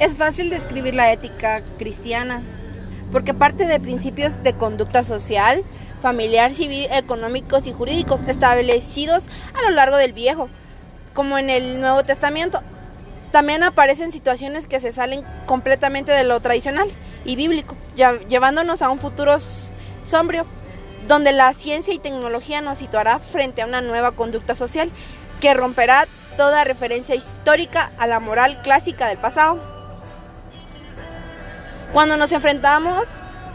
Es fácil describir la ética cristiana porque parte de principios de conducta social, familiar, civil, económicos y jurídicos establecidos a lo largo del Viejo, como en el Nuevo Testamento. También aparecen situaciones que se salen completamente de lo tradicional y bíblico, llevándonos a un futuro sombrío, donde la ciencia y tecnología nos situará frente a una nueva conducta social que romperá toda referencia histórica a la moral clásica del pasado. Cuando nos enfrentamos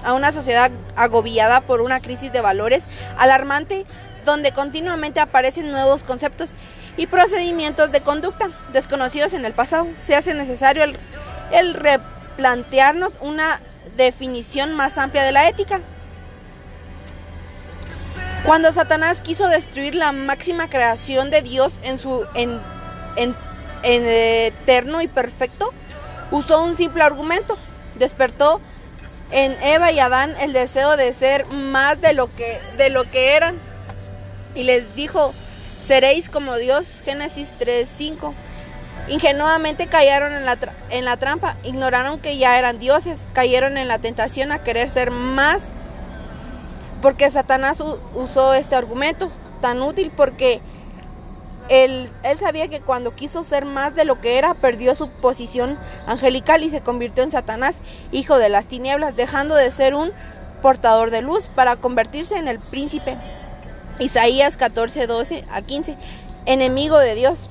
a una sociedad agobiada por una crisis de valores alarmante, donde continuamente aparecen nuevos conceptos y procedimientos de conducta desconocidos en el pasado, se hace necesario el, replantearnos una definición más amplia de la ética. Cuando Satanás quiso destruir la máxima creación de Dios en su en, eterno y perfecto, usó un simple argumento, despertó en Eva y Adán el deseo de ser más de lo que, de lo que eran. Y les dijo, seréis como Dios, Génesis 3.5. Ingenuamente cayeron en la, en la trampa, ignoraron que ya eran dioses, cayeron en la tentación a querer ser más, porque Satanás usó este argumento tan útil porque él, sabía que cuando quiso ser más de lo que era, perdió su posición angelical y se convirtió en Satanás, hijo de las tinieblas, dejando de ser un portador de luz para convertirse en el príncipe. Isaías 14, 12 a 15, enemigo de Dios.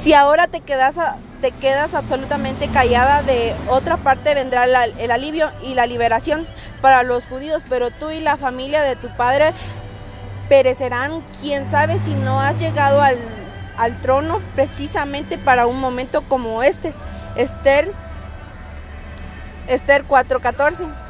Si ahora te quedas, te quedas absolutamente callada, de otra parte vendrá el alivio y la liberación para los judíos, pero tú y la familia de tu padre perecerán. Quién sabe si no has llegado al, trono precisamente para un momento como este. Esther, Esther 4:14.